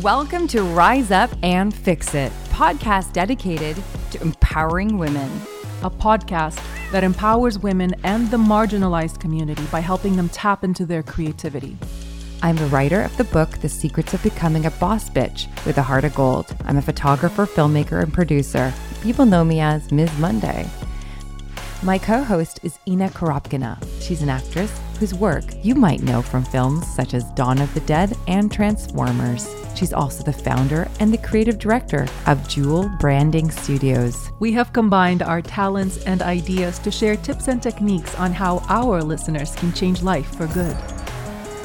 Welcome to Rise Up and Fix It, podcast dedicated to empowering women. a podcast that empowers women and the marginalized community by helping them tap into their creativity. I'm the writer of the book, The Secrets of Becoming a Boss Bitch with a Heart of Gold. I'm a photographer, filmmaker, and producer. People know me as Ms. Monday. My co host is Ina Koropkina. She's an actress whose work you might know from films such as Dawn of the Dead and Transformers. She's also the founder and the creative director of Jewel Branding Studios. We have combined our talents and ideas to share tips and techniques on how our listeners can change life for good.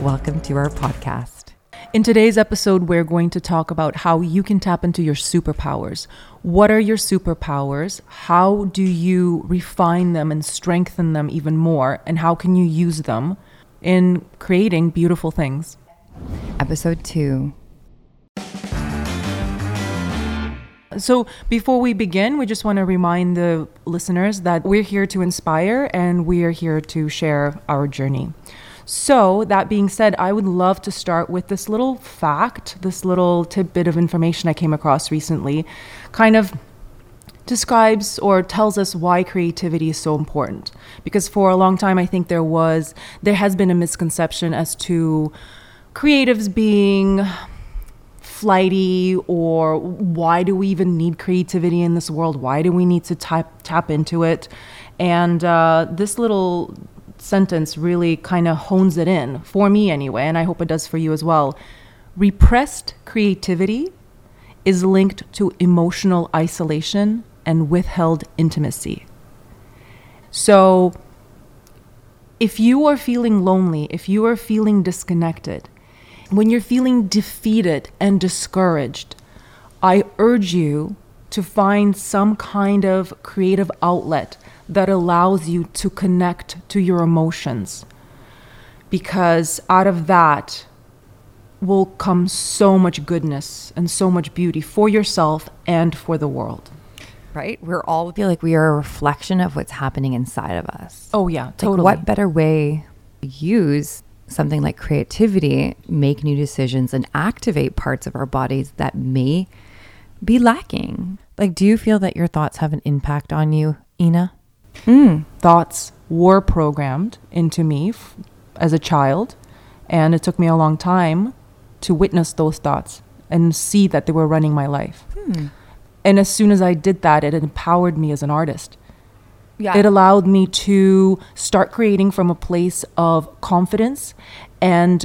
Welcome to our podcast. In today's episode, we're going to talk about how you can tap into your superpowers. What are your superpowers? How do you refine them and strengthen them even more? And how can you use them in creating beautiful things? Episode two So, before we begin, we just want to remind the listeners that we're here to inspire and we are here to share our journey. So, that being said, I would love to start with this little fact, this little tidbit of information I came across recently, kind of describes or tells us why creativity is so important. Because for a long time, I think there was, there has been a misconception as to creatives being flighty or why do we even need creativity in this world? Why do we need to tap, tap into it? And uh, this little sentence really kind of hones it in for me anyway, and I hope it does for you as well. Repressed creativity is linked to emotional isolation and withheld intimacy. So, if you are feeling lonely, if you are feeling disconnected, when you're feeling defeated and discouraged, I urge you to find some kind of creative outlet that allows you to connect to your emotions. Because out of that will come so much goodness and so much beauty for yourself and for the world. right? We're all feel like we are a reflection of what's happening inside of us. Oh, yeah, Like, totally. what better way to use something like creativity, make new decisions, and activate parts of our bodies that may be lacking? Like, do you feel that your thoughts have an impact on you, Ina? Mm. thoughts were programmed into me f- as a child, and it took me a long time to witness those thoughts and see that they were running my life. Hmm. And as soon as I did that, it empowered me as an artist. Yeah. It allowed me to start creating from a place of confidence and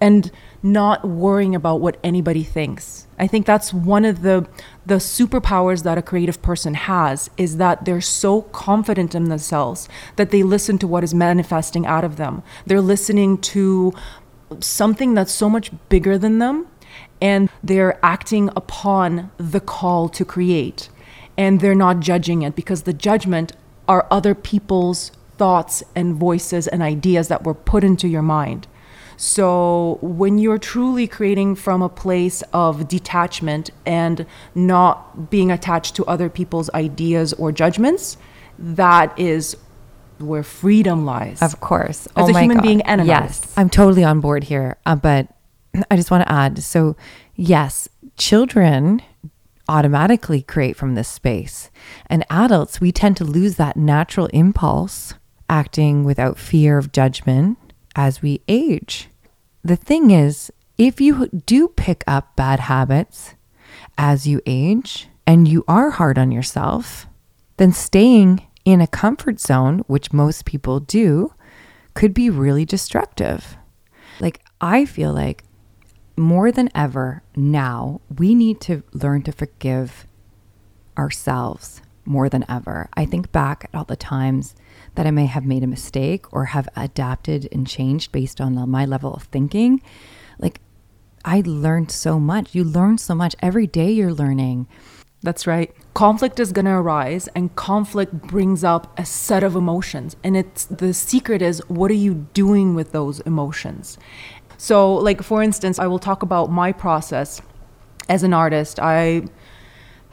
and not worrying about what anybody thinks. I think that's one of the the superpowers that a creative person has is that they're so confident in themselves that they listen to what is manifesting out of them. They're listening to something that's so much bigger than them and they're acting upon the call to create and they're not judging it because the judgment are other people's thoughts and voices and ideas that were put into your mind. So when you're truly creating from a place of detachment and not being attached to other people's ideas or judgments, that is where freedom lies. Of course. As oh a my human God. being and an yes, artist. I'm totally on board here. Uh, but I just want to add so, yes, children automatically create from this space. And adults, we tend to lose that natural impulse, acting without fear of judgment as we age. The thing is, if you do pick up bad habits as you age and you are hard on yourself, then staying in a comfort zone, which most people do, could be really destructive. Like, I feel like more than ever now, we need to learn to forgive ourselves more than ever. I think back at all the times that I may have made a mistake or have adapted and changed based on my level of thinking. Like, I learned so much. You learn so much. Every day you're learning. That's right. Conflict is going to arise and conflict brings up a set of emotions and it's the secret is what are you doing with those emotions? So like for instance, I will talk about my process as an artist. I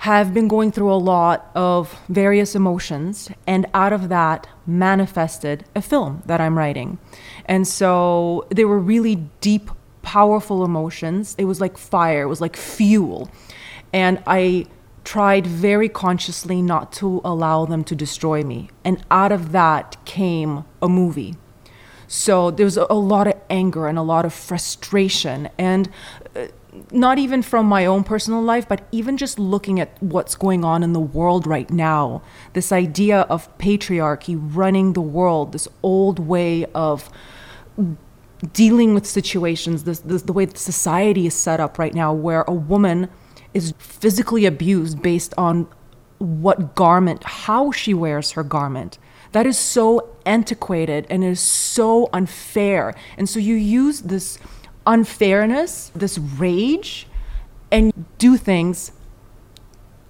have been going through a lot of various emotions and out of that manifested a film that I'm writing. And so they were really deep powerful emotions. It was like fire, it was like fuel. And I tried very consciously not to allow them to destroy me. And out of that came a movie. So there was a lot of anger and a lot of frustration. And not even from my own personal life, but even just looking at what's going on in the world right now. This idea of patriarchy running the world, this old way of dealing with situations, this, this, the way society is set up right now, where a woman is physically abused based on what garment, how she wears her garment. That is so antiquated and is so unfair. And so you use this unfairness, this rage, and do things,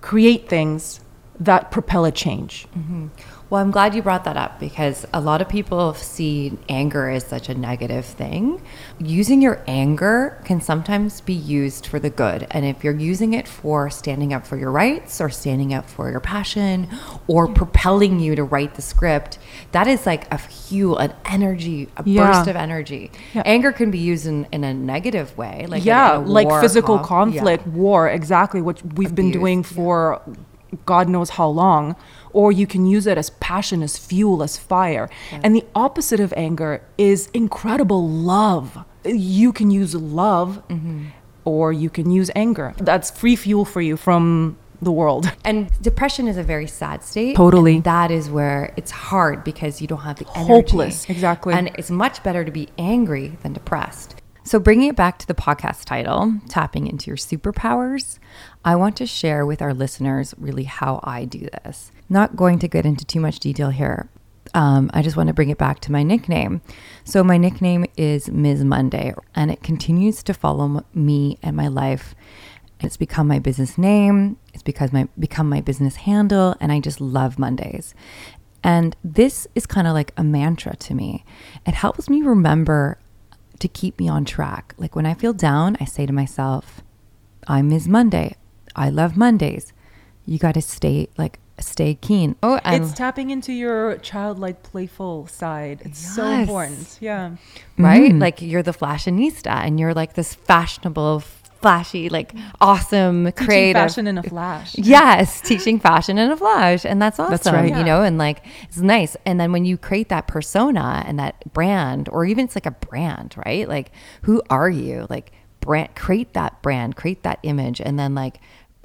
create things that propel a change. Mm-hmm. Well, I'm glad you brought that up because a lot of people see anger as such a negative thing. Using your anger can sometimes be used for the good. And if you're using it for standing up for your rights or standing up for your passion or propelling you to write the script, that is like a fuel, an energy, a Yeah. burst of energy. Yeah. Anger can be used in, in a negative way. Like yeah, like physical con- yeah. conflict, war, exactly, what we've been doing for God knows how long. Or you can use it as passion, as fuel, as fire. And the opposite of anger is incredible love. You can use love Mm-hmm. or you can use anger. That's free fuel for you from the world. And depression is a very sad state. Totally. That is where it's hard because you don't have the energy. Hopeless, exactly. And it's much better to be angry than depressed. So, bringing it back to the podcast title, Tapping into Your Superpowers, I want to share with our listeners really how I do this. Not going to get into too much detail here. Um, I just want to bring it back to my nickname. So, my nickname is Ms. Monday, and it continues to follow me and my life it's become my business name. It's because my become my business handle, and I just love Mondays. And this is kind of like a mantra to me. It helps me remember to keep me on track. Like when I feel down, I say to myself, "I'm Ms. Monday. I love Mondays. You got to stay like stay keen." Oh, and it's tapping into your childlike, playful side. It's so important. Yeah. right? Mm-hmm. Like you're the fashionista, and you're like this fashionable, flashy, like awesome, Teaching creative fashion in a flash. Yes, teaching fashion in a flash. And that's awesome. That's right. You know, and like it's nice. And then when you create that persona and that brand, or even it's like a brand, right? Like who are you? Like brand create that brand, create that image, and then like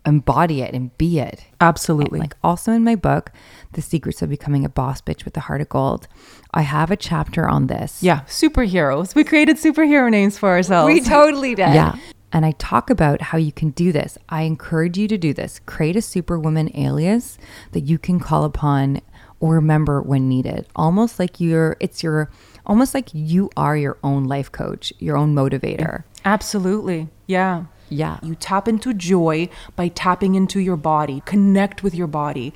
embody it and be it. Absolutely. Like also in my book, The Secrets of Becoming a Boss Bitch with the Heart of Gold, I have a chapter on this. Yeah, superheroes. We created superhero names for ourselves. We totally did. Yeah. And I talk about how you can do this. I encourage you to do this. Create a superwoman alias that you can call upon or remember when needed. Almost like you're, it's your, almost like you are your own life coach, your own motivator. Absolutely. Yeah. Yeah. You tap into joy by tapping into your body, connect with your body,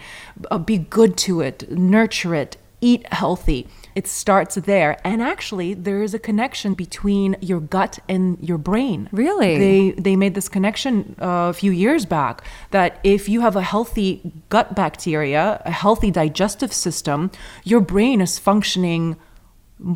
uh, be good to it, nurture it, eat healthy. It starts there. And actually, there is a connection between your gut and your brain. Really? They they made this connection uh, a few years back that if you have a healthy gut bacteria, a healthy digestive system, your brain is functioning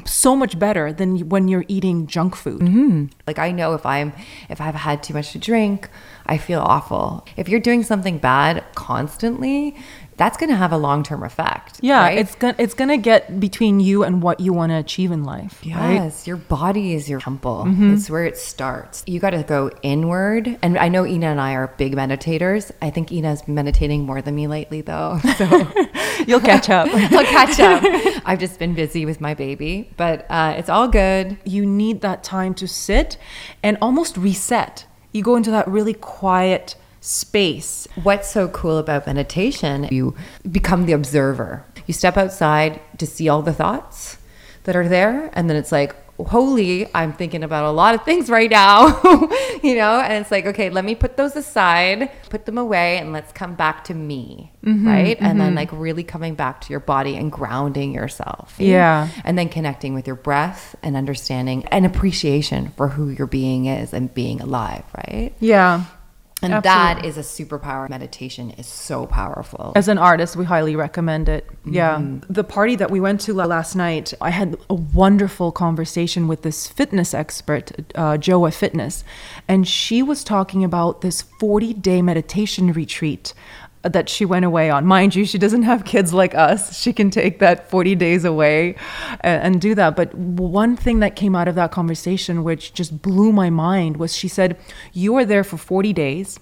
so much better than when you're eating junk food. Mm-hmm. Like I know if I'm if I've had too much to drink, I feel awful. If you're doing something bad constantly, that's going to have a long-term effect. Yeah, right? it's gonna it's gonna get between you and what you want to achieve in life. Right? Yes, your body is your temple. Mm-hmm. It's where it starts. You got to go inward. And I know Ina and I are big meditators. I think Ina's meditating more than me lately, though. So You'll catch up. I'll catch up. I've just been busy with my baby, but uh, it's all good. you need that time to sit and almost reset. You go into that really quiet space. What's so cool about meditation? You become the observer. You step outside to see all the thoughts that are there, and then it's like, holy, I'm thinking about a lot of things right now, you know? And it's like, okay, let me put those aside, put them away, and let's come back to me, mm-hmm, right? And then, mm-hmm. like, really coming back to your body and grounding yourself. Eh? Yeah. And then connecting with your breath and understanding and appreciation for who your being is and being alive, right? Yeah. And that is a superpower. Meditation is so powerful. As an artist, we highly recommend it. Yeah. The party that we went to last night, I had a wonderful conversation with this fitness expert, uh, Joa Fitness, and she was talking about this 40 day meditation retreat that she went away on. Mind you, she doesn't have kids like us. She can take that 40 days away and, and, do that. But one thing that came out of that conversation, which just blew my mind, was she said, You are there for 40 days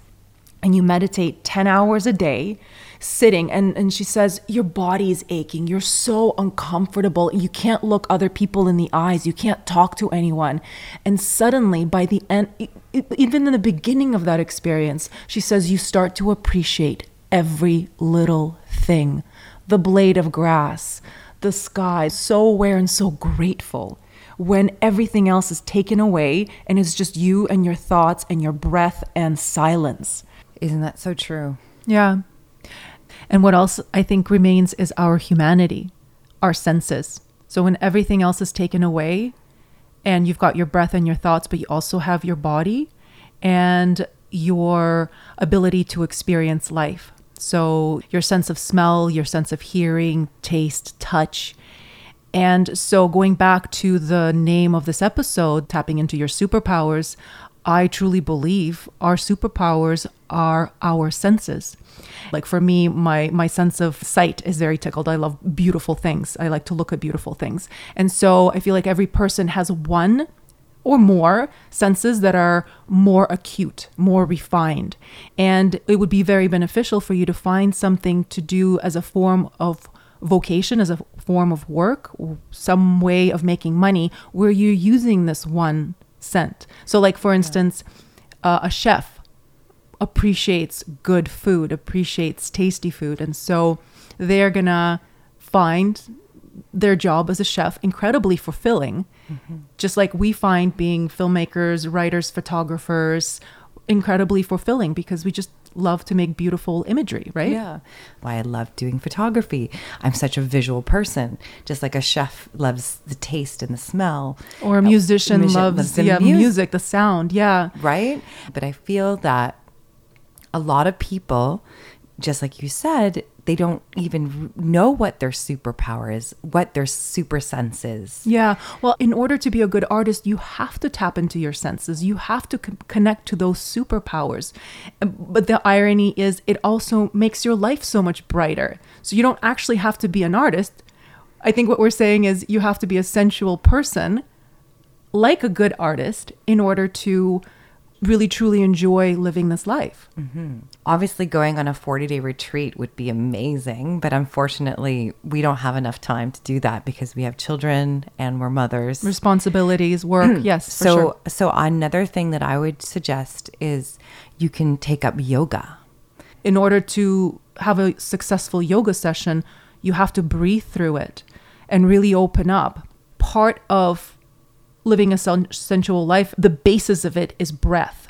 and you meditate 10 hours a day sitting and, and she says your body is aching you're so uncomfortable you can't look other people in the eyes you can't talk to anyone and suddenly by the end even in the beginning of that experience she says you start to appreciate every little thing the blade of grass, the sky, so aware and so grateful when everything else is taken away and it's just you and your thoughts and your breath and silence. Isn't that so true? Yeah. And what else I think remains is our humanity, our senses. So when everything else is taken away and you've got your breath and your thoughts, but you also have your body and your ability to experience life. So, your sense of smell, your sense of hearing, taste, touch. And so, going back to the name of this episode, tapping into your superpowers, I truly believe our superpowers are our senses. Like for me, my my sense of sight is very tickled. I love beautiful things. I like to look at beautiful things. And so I feel like every person has one or more senses that are more acute, more refined. And it would be very beneficial for you to find something to do as a form of vocation, as a form of work, some way of making money where you're using this one scent. So, like for instance, uh, a chef appreciates good food, appreciates tasty food. And so they're going to find their job as a chef incredibly fulfilling. Mm-hmm. Just like we find being filmmakers, writers, photographers incredibly fulfilling because we just love to make beautiful imagery, right? Yeah. Why I love doing photography. I'm such a visual person, just like a chef loves the taste and the smell. Or a musician, a loves, loves, the yeah, music, the sound. Yeah. Right? But I feel that a lot of people, just like you said, they don't even know what their superpower is, what their super sense is. Yeah. Well, in order to be a good artist, you have to tap into your senses. You have to connect to those superpowers. Um, but the irony is, it also makes your life so much brighter. So you don't actually have to be an artist. I think what we're saying is you have to be a sensual person, like a good artist, in order to really truly enjoy living this life. Mm-hmm. Obviously, going on a 40 day retreat would be amazing, but unfortunately, we don't have enough time to do that because we have children and we're mothers. Responsibilities, work, yes. so, sure. so another thing that I would suggest is you can take up yoga. In order to have a successful yoga session, you have to breathe through it and really open up. Part of living a sensual life, the basis of it is breath.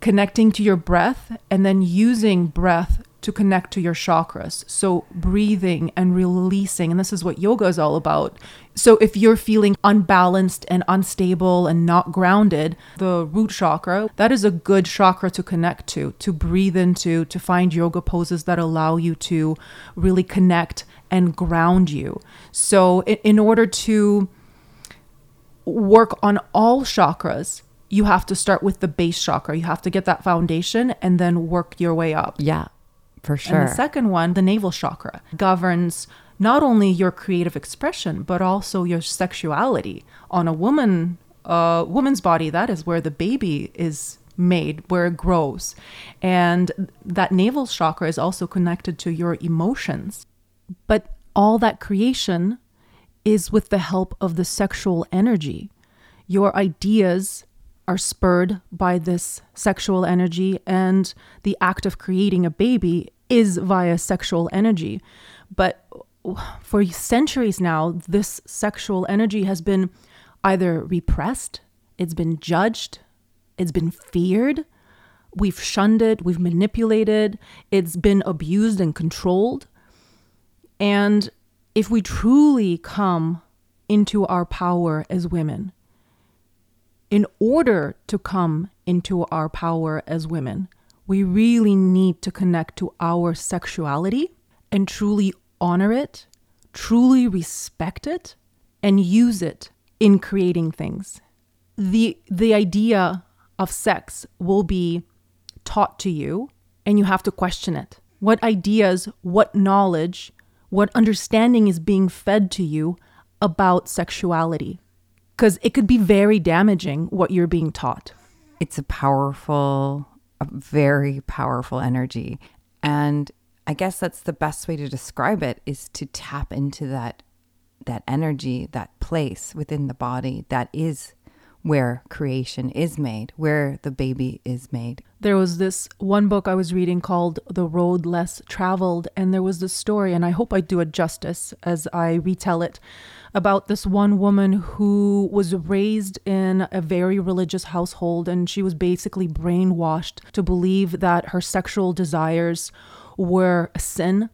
Connecting to your breath and then using breath to connect to your chakras. So, breathing and releasing. And this is what yoga is all about. So, if you're feeling unbalanced and unstable and not grounded, the root chakra, that is a good chakra to connect to, to breathe into, to find yoga poses that allow you to really connect and ground you. So, in order to work on all chakras, you have to start with the base chakra. You have to get that foundation and then work your way up. Yeah, for sure. And the second one, the navel chakra, governs not only your creative expression, but also your sexuality. On a woman, a woman's body, that is where the baby is made, where it grows. And that navel chakra is also connected to your emotions. But all that creation is with the help of the sexual energy. Your ideas are spurred by this sexual energy, and the act of creating a baby is via sexual energy. But for centuries now, this sexual energy has been either repressed, it's been judged, it's been feared, we've shunned it, we've manipulated, it's been abused and controlled. And if we truly come into our power as women, in order to come into our power as women, we really need to connect to our sexuality and truly honor it, truly respect it, and use it in creating things. The, the idea of sex will be taught to you, and you have to question it. What ideas, what knowledge, what understanding is being fed to you about sexuality? Because it could be very damaging what you're being taught. It's a powerful a very powerful energy. And I guess that's the best way to describe it is to tap into that that energy, that place within the body that is where creation is made, where the baby is made. There was this one book I was reading called The Road Less Traveled, and there was this story, and I hope I do it justice as I retell it, about this one woman who was raised in a very religious household, and she was basically brainwashed to believe that her sexual desires were a sin.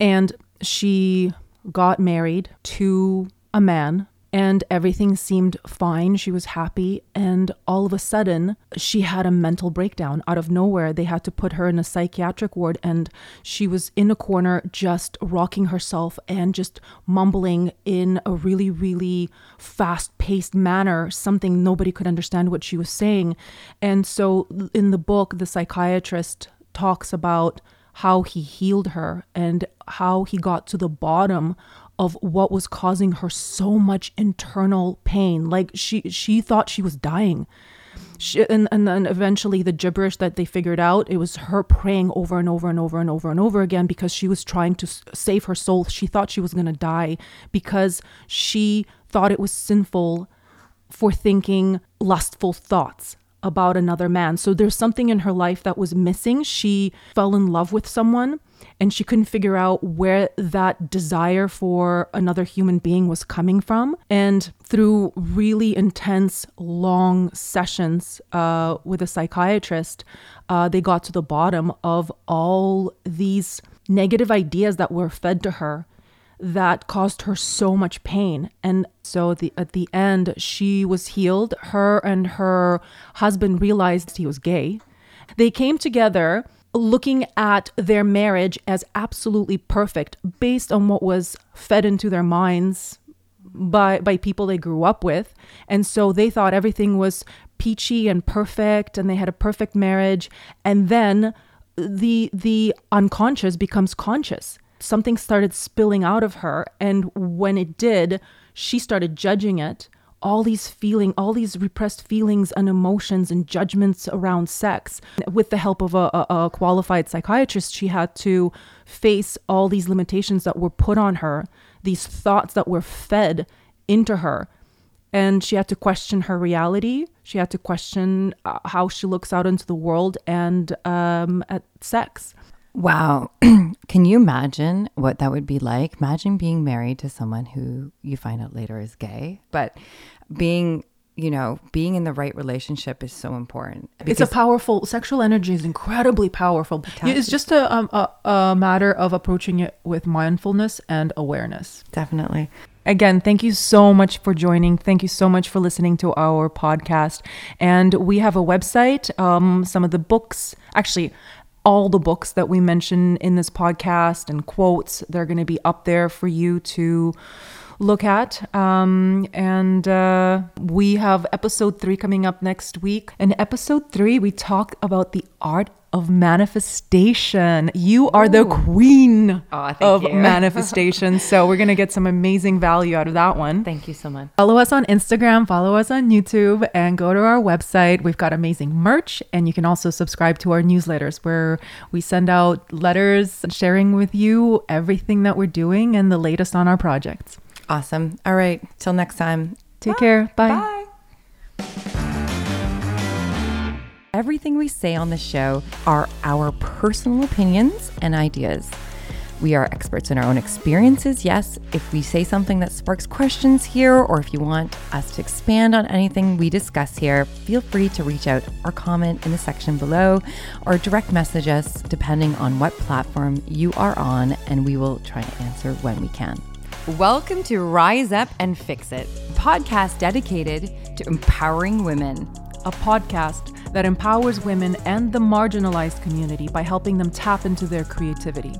And she got married to a man and everything seemed fine. She was happy. And all of a sudden, she had a mental breakdown out of nowhere. They had to put her in a psychiatric ward, and she was in a corner just rocking herself and just mumbling in a really, really fast paced manner, something nobody could understand what she was saying. And so, in the book, the psychiatrist talks about how he healed her and how he got to the bottom of what was causing her so much internal pain. Like she she thought she was dying. She, and, and then eventually the gibberish that they figured out it was her praying over and over and over and over and over again because she was trying to save her soul she thought she was going to die because she thought it was sinful for thinking lustful thoughts about another man so there's something in her life that was missing she fell in love with someone and she couldn't figure out where that desire for another human being was coming from. And through really intense, long sessions uh, with a psychiatrist, uh, they got to the bottom of all these negative ideas that were fed to her that caused her so much pain. And so the, at the end, she was healed. Her and her husband realized he was gay. They came together looking at their marriage as absolutely perfect based on what was fed into their minds by by people they grew up with and so they thought everything was peachy and perfect and they had a perfect marriage and then the the unconscious becomes conscious something started spilling out of her and when it did she started judging it. All these feeling all these repressed feelings and emotions and judgments around sex. With the help of a, a, qualified psychiatrist she had to face all these limitations that were put on her these thoughts that were fed into her. And she had to question her reality. She had to question uh, how she looks out into the world and um, at sex Wow. Can you imagine what that would be like? Imagine being married to someone who you find out later is gay, but being you know, being in the right relationship is so important. It's a powerful sexual energy is incredibly powerful. It's just a, um, a a matter of approaching it with mindfulness and awareness. Definitely. Again, thank you so much for joining. Thank you so much for listening to our podcast. And we have a website. Um, some of the books, actually, all the books that we mention in this podcast and quotes. They're going to be up there for you to look at. Um, and uh, we have episode three coming up next week. In episode three, we talk about the art of manifestation. You are Ooh. the queen oh, of you. manifestation. so we're going to get some amazing value out of that one. Thank you so much. Follow us on Instagram, follow us on YouTube, and go to our website. We've got amazing merch, and you can also subscribe to our newsletters where we send out letters sharing with you everything that we're doing and the latest on our projects. Awesome. All right. Till next time. Take Bye. care. Bye. Bye. Everything we say on the show are our personal opinions and ideas. We are experts in our own experiences. Yes, if we say something that sparks questions here, or if you want us to expand on anything we discuss here, feel free to reach out or comment in the section below or direct message us depending on what platform you are on, and we will try to answer when we can. Welcome to Rise Up and Fix It, podcast dedicated to empowering women. A podcast that empowers women and the marginalized community by helping them tap into their creativity.